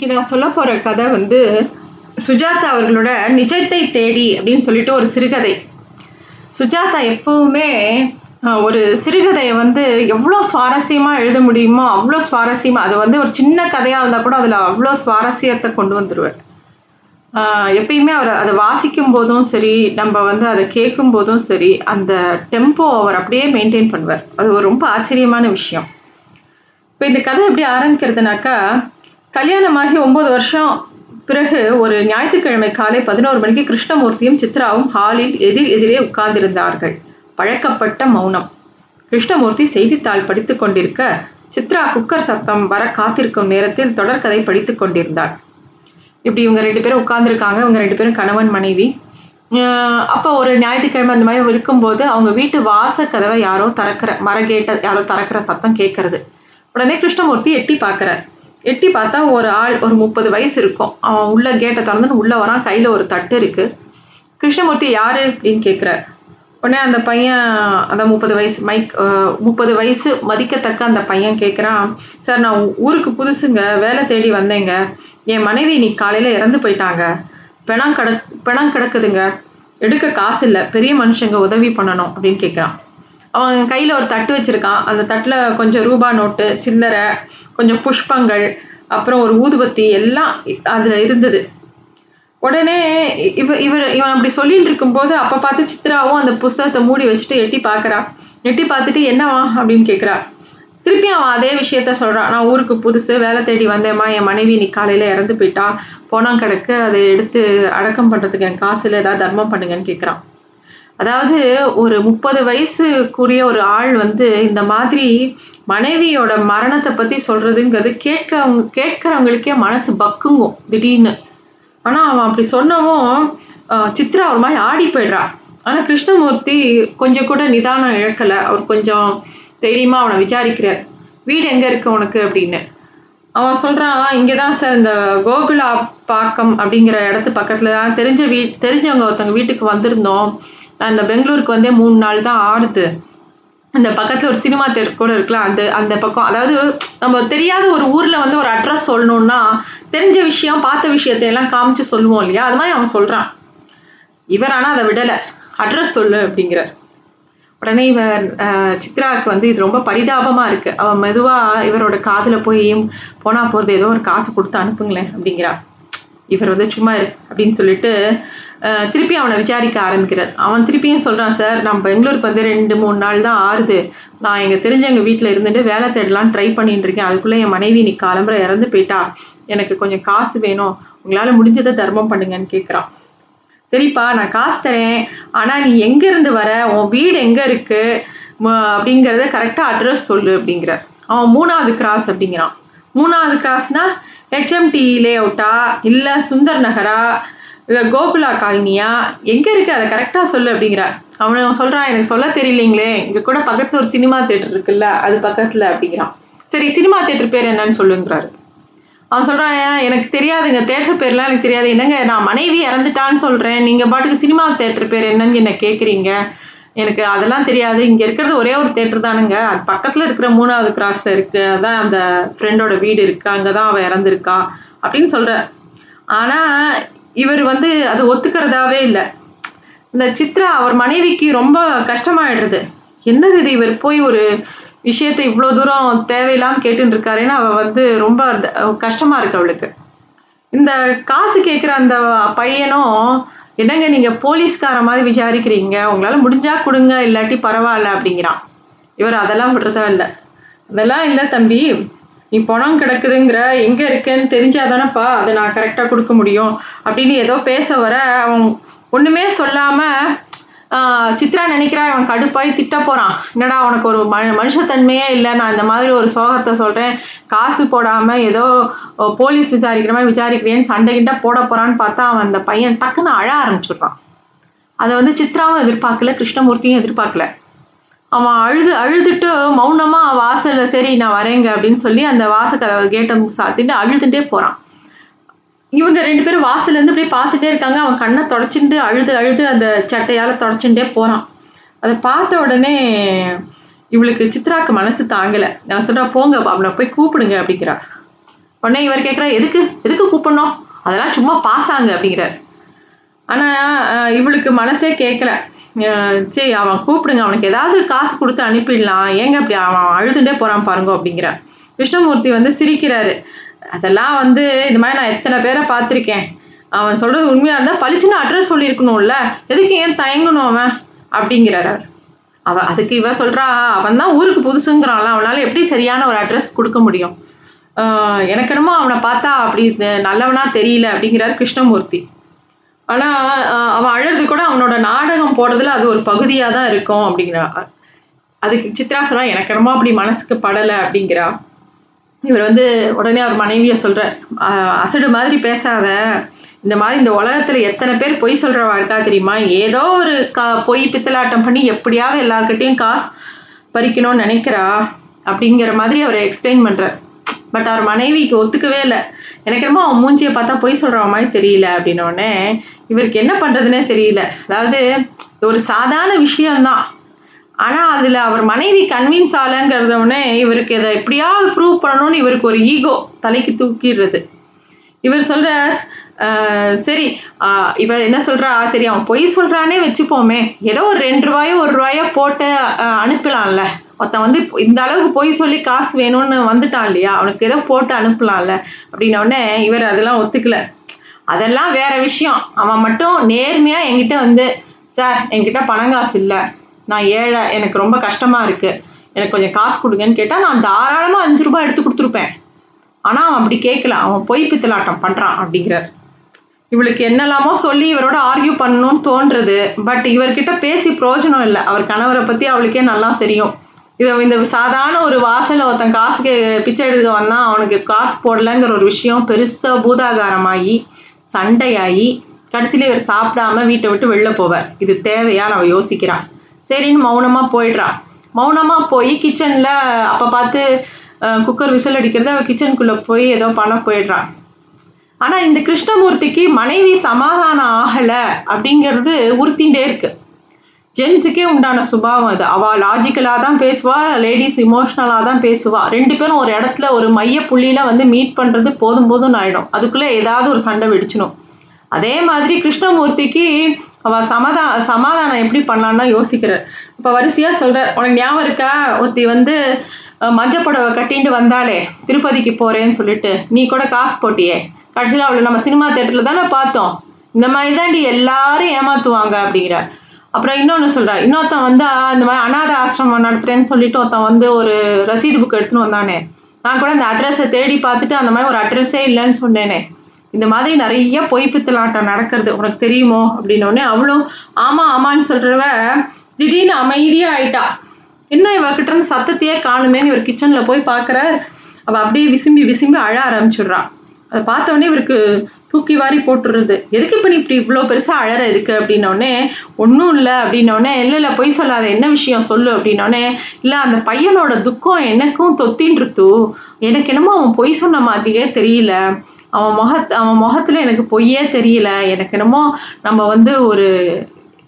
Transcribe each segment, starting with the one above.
இன்னைக்கு நான் சொல்ல போற கதை வந்து சுஜாதா அவர்களோட நிஜத்தை தேடி அப்படின்னு சொல்லிட்டு ஒரு சிறுகதை. சுஜாதா எப்பவுமே ஒரு சிறுகதையை வந்து எவ்வளோ சுவாரஸ்யமாக எழுத முடியுமோ அவ்வளோ சுவாரஸ்யமாக அது வந்து ஒரு சின்ன கதையாக இருந்தால் கூட அதில் அவ்வளோ சுவாரஸ்யத்தை கொண்டு வந்துடுவார் ஆஹ் எப்பயுமே அவர் அதை வாசிக்கும் போதும் சரி நம்ம வந்து அதை கேட்கும் போதும் சரி அந்த டெம்போ அவர் அப்படியே மெயின்டைன் பண்ணுவார். அது ஒரு ரொம்ப ஆச்சரியமான விஷயம். இப்போ இந்த கதை எப்படி ஆரம்பிக்கிறதுனாக்கா கல்யாணமாகி ஒன்பது வருஷம் பிறகு ஒரு ஞாயிற்றுக்கிழமை காலை பதினோரு மணிக்கு கிருஷ்ணமூர்த்தியும் சித்ராவும் ஹாலில் எதிர் எதிரே உட்கார்ந்திருந்தார்கள். பழக்கப்பட்ட மௌனம். கிருஷ்ணமூர்த்தி செய்தித்தாள் படித்துக் கொண்டிருக்க சித்ரா குக்கர் சத்தம் வர காத்திருக்கும் நேரத்தில் தொடர்கதை படித்துக் கொண்டிருந்தாள். இப்படி இவங்க ரெண்டு பேரும் உட்கார்ந்துருக்காங்க. இவங்க ரெண்டு பேரும் கணவன் மனைவி. அப்போ ஒரு ஞாயிற்றுக்கிழமை அந்த மாதிரி இருக்கும்போது அவங்க வீட்டு வாச கதவை யாரோ திறக்கிற மரகேட்டை யாரோ திறக்கிற சத்தம் கேட்கறது. உடனே கிருஷ்ணமூர்த்தி எட்டி பார்க்குறார். எட்டி பார்த்தா ஒரு ஆள் ஒரு முப்பது வயசு இருக்கும். அவன் உள்ள கேட்டை திறந்துன்னு உள்ள வரான். கையில் ஒரு தட்டு இருக்கு. கிருஷ்ணமூர்த்தி யாரு? அப்படின்னு கேட்குற உடனே அந்த பையன் அந்த முப்பது வயசு மைக் முப்பது வயசு மதிக்கத்தக்க அந்த பையன் கேட்குறான் சார் நான் ஊருக்கு புதுசுங்க. வேலை தேடி வந்தேங்க. என் மனைவி இன்னைக்கு காலையில் இறந்து போயிட்டாங்க. பிணம் கிட பிணம் கிடக்குதுங்க. எடுக்க காசு இல்லை. பெரிய மனுஷங்க உதவி பண்ணணும். அப்படின்னு கேட்குறான் அவன் கையில் ஒரு தட்டு வச்சுருக்கான். அந்த தட்டில் கொஞ்சம் ரூபா நோட்டு சில்லறை கொஞ்சம் புஷ்பங்கள் அப்புறம் ஒரு ஊதுபத்தி எல்லாம் அதில் இருந்தது. உடனே இவ இவர் இவன் அப்படி சொல்லிட்டு இருக்கும்போது அப்போ பார்த்து சித்ராவும் அந்த புஸ்தகத்தை மூடி வச்சுட்டு எட்டி பார்க்குறா. எட்டி பார்த்துட்டு என்னவா அப்படின்னு கேட்குறா. திருப்பி அவன் அதே விஷயத்த சொல்கிறான் நான் ஊருக்கு புதுசு வேலை தேடி வந்தேம்மா. என் மனைவி நீ காலையில் இறந்து போயிட்டா. போனால் கிடக்கு. அதை எடுத்து அடக்கம் பண்ணுறதுக்கு என் காசில் ஏதாவது தர்மம் பண்ணுங்கன்னு கேட்குறான். அதாவது ஒரு முப்பது வயசுக்குரிய ஒரு ஆள் வந்து இந்த மாதிரி மனைவியோட மரணத்தை பத்தி சொல்றதுங்கிறது கேட்கவங்க கேட்கறவங்களுக்கே மனசு பக்குங்கும் திடீர்னு. ஆனா அவன் அப்படி சொன்னவும் சித்ரா ஒரு மாதிரி ஆடி போயிடுறா. ஆனா கிருஷ்ணமூர்த்தி கொஞ்சம் கூட நிதானம் இழக்கல. அவர் கொஞ்சம் தைரியமா அவனை விசாரிக்கிறார். வீடு எங்க இருக்கு உனக்கு? அப்படின்னு. அவன் சொல்றான் இங்கதான் சார் இந்த கோகுலா பாக்கம் அப்படிங்கிற இடத்து பக்கத்தில் தான் தெரிஞ்ச வீ தெரிஞ்சவங்க ஒருத்தவங்க வீட்டுக்கு வந்திருந்தோம். நான் இந்த பெங்களூருக்கு வந்தே மூணு நாள் தான் ஆடுது. அந்த பக்கத்துல ஒரு சினிமா தேட்டர் கூட இருக்குல்ல அந்த அந்த பக்கம். அதாவது நம்ம தெரியாத ஒரு ஊர்ல வந்து ஒரு அட்ரஸ் சொல்லணும்னா தெரிஞ்ச விஷயம் பார்த்த விஷயத்தை எல்லாம் காமிச்சு சொல்லுவோம் இல்லையா? அது மாதிரி அவன் சொல்றான். இவர் ஆனா அதை விடலை. அட்ரஸ் சொல்லு அப்படிங்கிறார். உடனே இவர் சித்ராவுக்கு வந்து இது ரொம்ப பரிதாபமா இருக்கு. அவன் மெதுவா இவரோட காதுல போய் போனா போறது ஏதோ ஒரு காசு கொடுத்து அனுப்புங்களேன் அப்படிங்கிறா. இவர் வந்து சும்மா இரு அப்படின்னு சொல்லிட்டு திருப்பி அவனை விசாரிக்க ஆரம்பிக்கிறார். அவன் திருப்பியும் சொல்கிறான் சார் நான் பெங்களூருக்கு வந்து ரெண்டு மூணு நாள் தான் ஆறுது. நான் எங்க தெரிஞ்சவங்க வீட்டில் இருந்துட்டு வேலை தேடலாம் ட்ரை பண்ணிட்டு இருக்கேன். அதுக்குள்ளே என் மனைவி இன்னைக்கு காலம்பரை இறந்து போயிட்டா. எனக்கு கொஞ்சம் காசு வேணும். உங்களால் முடிஞ்சதை தர்மம் பண்ணுங்கன்னு கேட்குறான் சரிப்பா நான் காசு தரேன். ஆனால் நீ எங்கேருந்து வர? உன் வீடு எங்கே இருக்குது அப்படிங்கிறத கரெக்டாக அட்ரஸ் சொல்லு அப்படிங்கிற அவன் மூணாவது கிராஸ் அப்படிங்கிறான். மூணாவது கிராஸ்னா ஹெச்எம்டி லே அவுட்டா இல்லை சுந்தர் நகரா? இல்ல கோகுலா காலனியா? எங்க இருக்கு? அதை கரெக்டா சொல்லு அப்படிங்கிற. அவன் சொல்றான் எனக்கு சொல்ல தெரியலீங்களே. இங்க கூட பக்கத்துல ஒரு சினிமா தேட்டர் இருக்குல்ல அது பக்கத்துல அப்படிங்கிறான். சரி சினிமா தேட்டர் பேர் என்னன்னு சொல்லுங்கிறாரு. அவன் சொல்றான் எனக்கு தெரியாதுங்க தேட்டர் பேர்லாம் எனக்கு தெரியாது. என்னங்க நான் மனைவி இறந்துட்டான்னு சொல்றேன். நீங்க பாட்டுக்கு சினிமா தேட்டர் பேர் என்னன்னு என்ன கேக்குறீங்க? எனக்கு அதெல்லாம் தெரியாது. இங்க இருக்கிறது ஒரே ஒரு தேட்டர் தானுங்க. அது பக்கத்துல இருக்கிற மூணாவது கிராஸ்ல இருக்கு. அதான் அந்த ஃப்ரெண்டோட வீடு இருக்கு. அங்கதான் அவன் இறந்துருக்கா. அப்படின்னு சொல்ற. ஆனா இவர் வந்து அது ஒத்துக்கிறதாவே இல்லை. இந்த சித்ரா அவர் மனைவிக்கு ரொம்ப கஷ்டமாயிடுறது. என்னது இது? இவர் போய் ஒரு விஷயத்தை இவ்வளோ தூரம் தேவையில்லாம கேட்டுட்டு இருக்காருன்னு அவள் வந்து ரொம்ப கஷ்டமாக இருக்கு அவளுக்கு. இந்த காசு கேட்குற அந்த பையனும் என்னங்க நீங்கள் போலீஸ்கார மாதிரி விசாரிக்கிறீங்க? உங்களால் முடிஞ்சா கொடுங்க இல்லாட்டி பரவாயில்ல அப்படிங்கிறான். இவர் அதெல்லாம் விடுறதா இல்லை. அதெல்லாம் இல்லை தம்பி. நீ பணம் கிடக்குதுங்கிற எங்க இருக்குன்னு தெரிஞ்சாதானப்பா அதை நான் கரெக்டா கொடுக்க முடியும். அப்படின்னு ஏதோ பேச வர அவன் ஒண்ணுமே சொல்லாம சித்ரா நினைக்கிறா இவன் கடுப்பாய் திட்ட போறான். என்னடா உனக்கு ஒரு மனு மனுஷத்தன்மையே இல்லை. நான் இந்த மாதிரி ஒரு சோகத்தை சொல்றேன். காசு போடாம ஏதோ போலீஸ் விசாரிக்கிற மாதிரி விசாரிக்கிறேன்னு சண்டை கிட்ட போட போறான்னு பார்த்தா அவன் அந்த பையன் டக்குன்னு அழ ஆரம்பிச்சிடுறான். அதை வந்து சித்ராவும் எதிர்பார்க்கல கிருஷ்ணமூர்த்தியும் எதிர்பார்க்கல. அவன் அழுது அழுதுட்டு மௌனமா வாசல்ல சரி நான் வரேங்க அப்படின்னு சொல்லி அந்த வாசக்கதவை கேட்டை சாத்திட்டு அழுதுட்டே போறான். இவங்க ரெண்டு பேரும் வாசல்ல இருந்து அப்படியே பார்த்துட்டே இருக்காங்க. அவன் கண்ணை தொடச்சிட்டு அழுது அழுது அந்த சட்டையால தொடச்சுட்டே போறான். அதை பார்த்த உடனே இவளுக்கு சித்ராக்கு மனசு தாங்கல. நான் சொல்றா போங்க அவனை போய் கூப்பிடுங்க அப்படிங்கிறா உடனே இவர் கேட்குறா எதுக்கு? எதுக்கு கூப்பிடணும்? அதெல்லாம் சும்மா பாசாங்க அப்படிங்கிறார். ஆனால் இவளுக்கு மனசே கேட்கல சரி அவன் கூப்பிடுங்க அவனுக்கு ஏதாவது காசு கொடுத்து அனுப்பிடலாம். ஏங்க அப்படி அவன் அழுதுண்டே போகிறான் பாருங்க அப்படிங்கிற. கிருஷ்ணமூர்த்தி வந்து சிரிக்கிறாரு. அதெல்லாம் வந்து இந்த மாதிரி நான் எத்தனை பேரை பார்த்துருக்கேன். அவன் சொல்கிறது உண்மையாக இருந்தால் பளிச்சுன்னு அட்ரஸ் சொல்லியிருக்கணும்ல. எதுக்கு ஏன் தயங்கணும் அவன்? அப்படிங்கிறார் அவர். அவ அதுக்கு இவ சொல்றா அவன் தான் ஊருக்கு புதுசுங்கிறான்ல அவனால எப்படி சரியான ஒரு அட்ரஸ் கொடுக்க முடியும்? எனக்கு என்னமோ அவனை பார்த்தா அப்படி நல்லவனா தெரியல அப்படிங்கிறார் கிருஷ்ணமூர்த்தி. ஆனா அவன் அழறது கூட அவனோட நாடகம் போடுறதுல அது ஒரு பகுதியா தான் இருக்கும் அப்படிங்கிறா. அதுக்கு சித்ரா சொல்றா எனக்கு என்னமோ அப்படி மனசுக்கு படலை அப்படிங்கிறா. இவர் வந்து உடனே அவர் மனைவியை சொல்ற அசடு மாதிரி பேசாத. இந்த மாதிரி இந்த உலகத்துல எத்தனை பேர் பொய் சொல்றவா இருக்கா தெரியுமா? ஏதோ ஒரு கா பொய் பித்தலாட்டம் பண்ணி எப்படியாவது எல்லார்கிட்டயும் காசு பறிக்கணும்னு நினைக்கிறா அப்படிங்கிற மாதிரி அவர் எக்ஸ்பிளைன் பண்றார். பட் அவர் மனைவிக்கு ஒத்துக்கவே இல்லை. எனக்கு என்னமோ அவன் மூஞ்சியை பார்த்தா பொய் சொல்ற மாதிரி தெரியல அப்படின்னோடனே இவருக்கு என்ன பண்றதுன்னே தெரியல. அதாவது ஒரு சாதாரண விஷயம்தான். ஆனா அதுல அவர் மனைவி கன்வின்ஸ் ஆலங்கிறத உடனே இவருக்கு இதை எப்படியாவது ப்ரூவ் பண்ணணும்னு இவருக்கு ஒரு ஈகோ தலைக்கு தூக்கிடுறது. இவர் சொல்ற சரி இவ என்ன சொல்றா? சரி அவன் பொய் சொல்றானே வச்சுப்போமே. ஏதோ ஒரு ரெண்டு ரூபாயோ ஒரு ரூபாயோ போட்டு அனுப்பலாம்ல. ஒருத்தன் வந்து இந்த அளவுக்கு பொய் சொல்லி காசு வேணும்னு வந்துட்டான் இல்லையா? அவனுக்கு ஏதோ போட்டு அனுப்பலாம்ல அப்படின்ன உடனே இவர் அதெல்லாம் ஒத்துக்கல. அதெல்லாம் வேற விஷயம். அவன் மட்டும் நேர்மையா என்கிட்ட வந்து சார் என்கிட்ட பணம் காசு இல்லை. நான் ஏழை. எனக்கு ரொம்ப கஷ்டமா இருக்கு. எனக்கு கொஞ்சம் காசு கொடுங்கன்னு கேட்டால் நான் தாராளமாக அஞ்சு ரூபாய் எடுத்து கொடுத்துருப்பேன். ஆனால் அவன் அப்படி கேட்கல அவன் பொய் பித்தலாட்டம் பண்ணுறான் அப்படிங்கிறார். இவளுக்கு என்னெல்லாமோ சொல்லி இவரோட ஆர்கியூ பண்ணணும்னு தோன்றது. பட் இவர்கிட்ட பேசி பிரயோஜனம் இல்லை. அவர் கணவரை பற்றி அவளுக்கே நல்லா தெரியும். இதை இந்த சாதாரண ஒரு வாசல்ல ஒருத்தன் காசுக்கு பிச்சை எடுக்க வந்தான் அவனுக்கு காசு போடலைங்கிற ஒரு விஷயம் பெருசா பூதாகாரமாகி சண்டையாகி கடைசியில இவர் சாப்பிடாம வீட்டை விட்டு வெளில போவார். இது தேவையா? நம்ம யோசிக்கிறான். சரின்னு மௌனமா போயிடுறான். மௌனமா போய் கிச்சன்ல அப்ப பார்த்து குக்கர் விசில் அடிக்கிறத அவ கிச்சனுக்குள்ள போய் ஏதோ பண்ண போயிடுறான். ஆனா இந்த கிருஷ்ணமூர்த்திக்கு மனைவி சமாதானம் ஆகல அப்படிங்கிறது உறுத்திண்டே இருக்கு. ஜென்ஸுக்கே உண்டான சுபாவம் அது. அவள் லாஜிக்கலாக தான் பேசுவா லேடிஸ் இமோஷ்னலாக தான் பேசுவா. ரெண்டு பேரும் ஒரு இடத்துல ஒரு மைய புள்ளியில வந்து மீட் பண்ணுறது போதும் போதும் ஆயிடும். அதுக்குள்ளே ஏதாவது ஒரு சண்டை வெடிச்சிடும். அதே மாதிரி கிருஷ்ணமூர்த்திக்கு அவள் சமாதா சமாதானம் எப்படி பண்ணலான்னா யோசிக்கிறார். இப்போ வரிசையாக சொல்கிறார் உனக்கு ஞாபகம் இருக்கா? ஒருத்தி வந்து அஹ், மஞ்சள் புடவை கட்டிட்டு வந்தாளே திருப்பதிக்கு போகிறேன்னு சொல்லிட்டு. நீ கூட காசு போட்டியே. கடைசியில் அவளை நம்ம சினிமா தேட்டரில் தானே பார்த்தோம். இந்த மாதிரி தாண்டி எல்லாரும் ஏமாத்துவாங்க அப்படிங்கிறார். அப்புறம் இன்னொன்று சொல்றா இன்னொருத்தன் வந்து இந்த மாதிரி அனாதை ஆசிரமம் நடத்துறேன்னு சொல்லிட்டு ஒருத்தன் வந்து ஒரு ரசீது புக் எடுத்துன்னு வந்தானே. நான் கூட அந்த அட்ரஸை தேடி பார்த்துட்டு அந்த மாதிரி ஒரு அட்ரஸே இல்லைன்னு சொன்னேனே. இந்த மாதிரி நிறைய பொய் பித்தலாட்டம் நடக்கிறது. உனக்கு தெரியுமோ? அப்படின்னோடனே அவளும் ஆமாம் ஆமான்னு சொல்கிறவ திடீர்னு அமைதியாக ஆயிட்டா. என்ன இவர்கிட்ட இருந்து சத்தத்தையே காணுமேன்னு இவர் கிச்சனில் போய் பார்க்குற அவள் அப்படியே விசும்பி விசும்பி அழ ஆரம்பிச்சிடுறா. அதை பார்த்தோன்னே இவருக்கு தூக்கி வாரி போட்டுடுறது எதுக்கு இப்ப நீ இப்படி இவ்வளோ பெருசா அழற இருக்கு அப்படின்னோடனே ஒன்றும் இல்லை. அப்படின்னோடனே இல்லை இல்லை பொய் சொல்லாத. என்ன விஷயம்? சொல்லு. அப்படின்னோடனே இல்லை அந்த பையனோட துக்கம் எனக்கும் தொத்தின்றுத்து எனக்கு என்னமோ அவன் பொய் சொன்ன மாதிரியே தெரியல. அவன் முகத் அவன் முகத்துல எனக்கு பொய்யே தெரியல. எனக்கு என்னமோ நம்ம வந்து ஒரு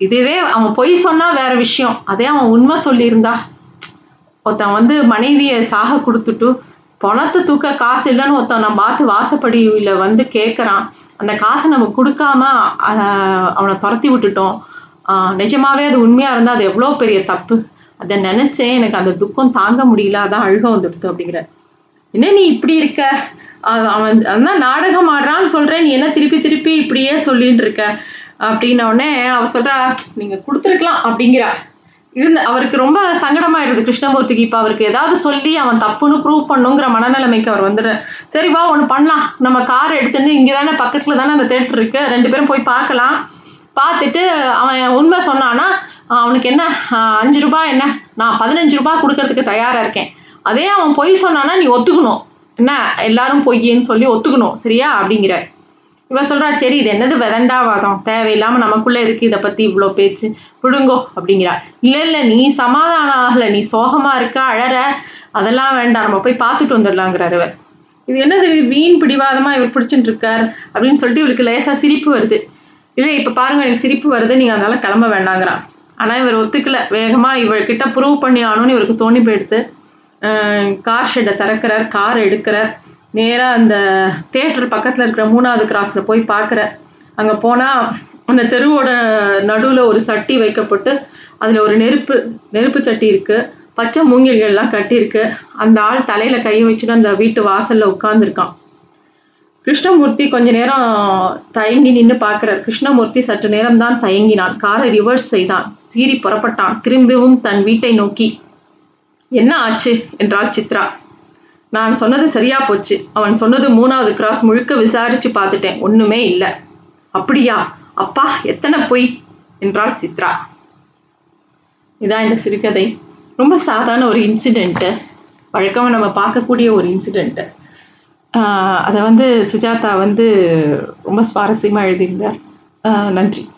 இதுவே அவன் பொய் சொன்னா வேற விஷயம். அதே அவன் உண்மை சொல்லியிருந்தா. ஒருத்தன் வந்து மனைவியை சாக கொடுத்துட்டு பணத்தை தூக்க காசு இல்லைன்னு ஒருத்தன் நம்ம பார்த்து வாசப்படியில் வந்து கேட்குறான் அந்த காசை நம்ம கொடுக்காம அவனை துரத்தி விட்டுட்டோம். நிஜமாவே அது உண்மையா இருந்தா அது எவ்வளோ பெரிய தப்பு. அதை நினைச்சேன் எனக்கு அந்த துக்கம் தாங்க முடியல அதான் அழுக வந்துடுது அப்படிங்கிற. என்ன நீ இப்படி இருக்க? அவன் அதான் நாடகம் ஆடுறான்னு சொல்றேன் நீ என்ன திருப்பி திருப்பி இப்படியே சொல்லிட்டு இருக்க? அப்படின்ன உடனே அவ சொல்றா நீங்க கொடுத்துருக்கலாம் அப்படிங்கிறா. இருந்த அவருக்கு ரொம்ப சங்கடமாயிடுது கிருஷ்ணமூர்த்திக்கு. இப்போ அவருக்கு ஏதாவது சொல்லி அவன் தப்புன்னு ப்ரூவ் பண்ணுங்கிற மனநிலைமைக்கு அவர் வந்துடு சரி வா ஒன்று பண்ணலாம். நம்ம கார் எடுத்துட்டு இங்கே தானே பக்கத்தில் தானே அந்த தேட்டர் இருக்கு. ரெண்டு பேரும் போய் பார்க்கலாம். பார்த்துட்டு அவன் உண்மை சொன்னான்னா அவனுக்கு என்ன அஞ்சு ரூபா என்ன? நான் பதினஞ்சு ரூபா கொடுக்கறதுக்கு தயாராக இருக்கேன். அதே அவன் பொய் சொன்னான்னா நீ ஒத்துக்கணும். என்ன எல்லாரும் பொய்யேன்னு சொல்லி ஒத்துக்கணும். சரியா? அப்படிங்கிற இவன் சொல்றா சரி இது என்னது விதண்டாவாதம்? தேவையில்லாம நமக்குள்ள இருக்கு இதை பத்தி இவ்வளோ பேச்சு? விடுங்கோ அப்படிங்கிறா இல்ல இல்ல நீ சமாதானம் ஆகல. நீ சோகமா இருக்க அழற. அதெல்லாம் வேண்டாம். நம்ம போய் பார்த்துட்டு வந்துடலாங்கிறாரு இவர். இது என்னது வீண் பிடிவாதமா இவர் பிடிச்சிட்டு இருக்கார் அப்படின்னு சொல்லிட்டு இவருக்கு லேசா சிரிப்பு வருது. இல்லை இப்போ பாருங்க எனக்கு சிரிப்பு வருது. நீங்க அதனால கிளம்ப வேண்டாங்கிறான் ஆனால் இவர் ஒத்துக்கல. வேகமா இவர்கிட்ட ப்ரூவ் பண்ணி ஆகணும்னு இவருக்கு தோணி போயிடுத்து கார் ஷெட்டை திறக்கிறார். கார் எடுக்கிறார். நேராக அந்த தேட்டர் பக்கத்தில் இருக்கிற மூணாவது கிராஸில் போய் பார்க்குற அங்கே போனால் அந்த தெருவோட நடுவில் ஒரு சட்டி வைக்கப்பட்டு அதில் ஒரு நெருப்பு நெருப்பு சட்டி இருக்குது பச்சை மூங்கில்கள்லாம் கட்டியிருக்கு. அந்த ஆள் தலையில் கை வச்சுட்டு அந்த வீட்டு வாசலில் உட்காந்துருக்கான் கிருஷ்ணமூர்த்தி கொஞ்ச நேரம் தயங்கி நின்று பார்க்கிறார். கிருஷ்ணமூர்த்தி சற்று நேரம் தான் தயங்கினான். காரை ரிவர்ஸ் செய்தான். சீறி புறப்பட்டான். திரும்பவும் தன் வீட்டை நோக்கி என்ன ஆச்சு? என்றாள் சித்ரா. நான் சொன்னது சரியா போச்சு. அவன் சொன்னது மூணாவது கிராஸ் முழுக்க விசாரிச்சு பார்த்துட்டேன். ஒன்றுமே இல்லை. அப்படியா? அப்பா எத்தனை பொய்? என்றாள் சித்ரா. இதான் இந்த சிறுகதை. ரொம்ப சாதாரண ஒரு இன்சிடெண்ட்டு வழக்கமாக நம்ம பார்க்கக்கூடிய ஒரு இன்சிடெண்ட்டு அதை வந்து சுஜாதா வந்து ரொம்ப சுவாரஸ்யமாக எழுதியிருந்தார். ஆஹ் நன்றி.